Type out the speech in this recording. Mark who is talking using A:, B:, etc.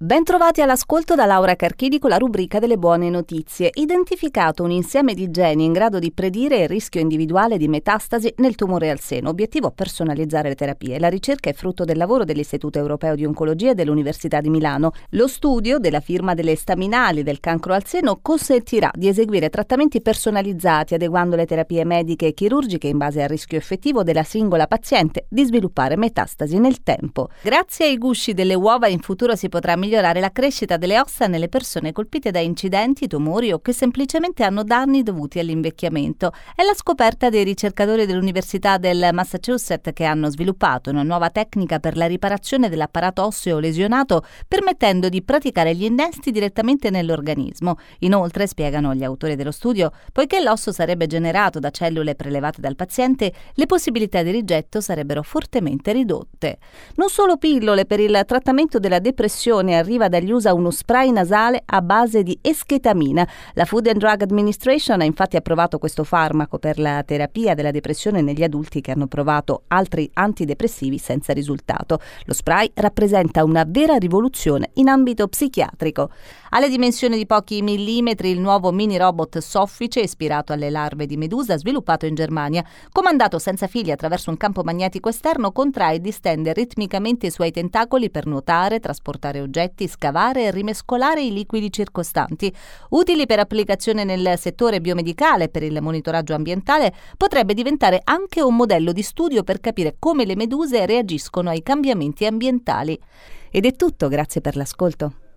A: Bentrovati all'ascolto da Laura Carchidi con la rubrica delle buone notizie. Identificato un insieme di geni in grado di predire il rischio individuale di metastasi nel tumore al seno. Obiettivo personalizzare le terapie. La ricerca è frutto del lavoro dell'Istituto Europeo di Oncologia e dell'Università di Milano. Lo studio della firma delle staminali del cancro al seno consentirà di eseguire trattamenti personalizzati adeguando le terapie mediche e chirurgiche in base al rischio effettivo della singola paziente di sviluppare metastasi nel tempo. Grazie ai gusci delle uova in futuro si potrà migliorare migliorare la crescita delle ossa nelle persone colpite da incidenti, tumori o che semplicemente hanno danni dovuti all'invecchiamento. È la scoperta dei ricercatori dell'Università del Massachusetts che hanno sviluppato una nuova tecnica per la riparazione dell'apparato osseo lesionato, permettendo di praticare gli innesti direttamente nell'organismo. Inoltre, spiegano gli autori dello studio, poiché l'osso sarebbe generato da cellule prelevate dal paziente, le possibilità di rigetto sarebbero fortemente ridotte. Non solo pillole per il trattamento della depressione arriva dagli USA uno spray nasale a base di esketamina. La Food and Drug Administration ha infatti approvato questo farmaco per la terapia della depressione negli adulti che hanno provato altri antidepressivi senza risultato. Lo spray rappresenta una vera rivoluzione in ambito psichiatrico. Alle dimensioni di pochi millimetri, il nuovo mini robot soffice, ispirato alle larve di medusa, sviluppato in Germania, comandato senza fili attraverso un campo magnetico esterno, contrae e distende ritmicamente i suoi tentacoli per nuotare, trasportare oggetti oggetti, scavare e rimescolare i liquidi circostanti. Utili per applicazione nel settore biomedicale per il monitoraggio ambientale, potrebbe diventare anche un modello di studio per capire come le meduse reagiscono ai cambiamenti ambientali. Ed è tutto, grazie per l'ascolto.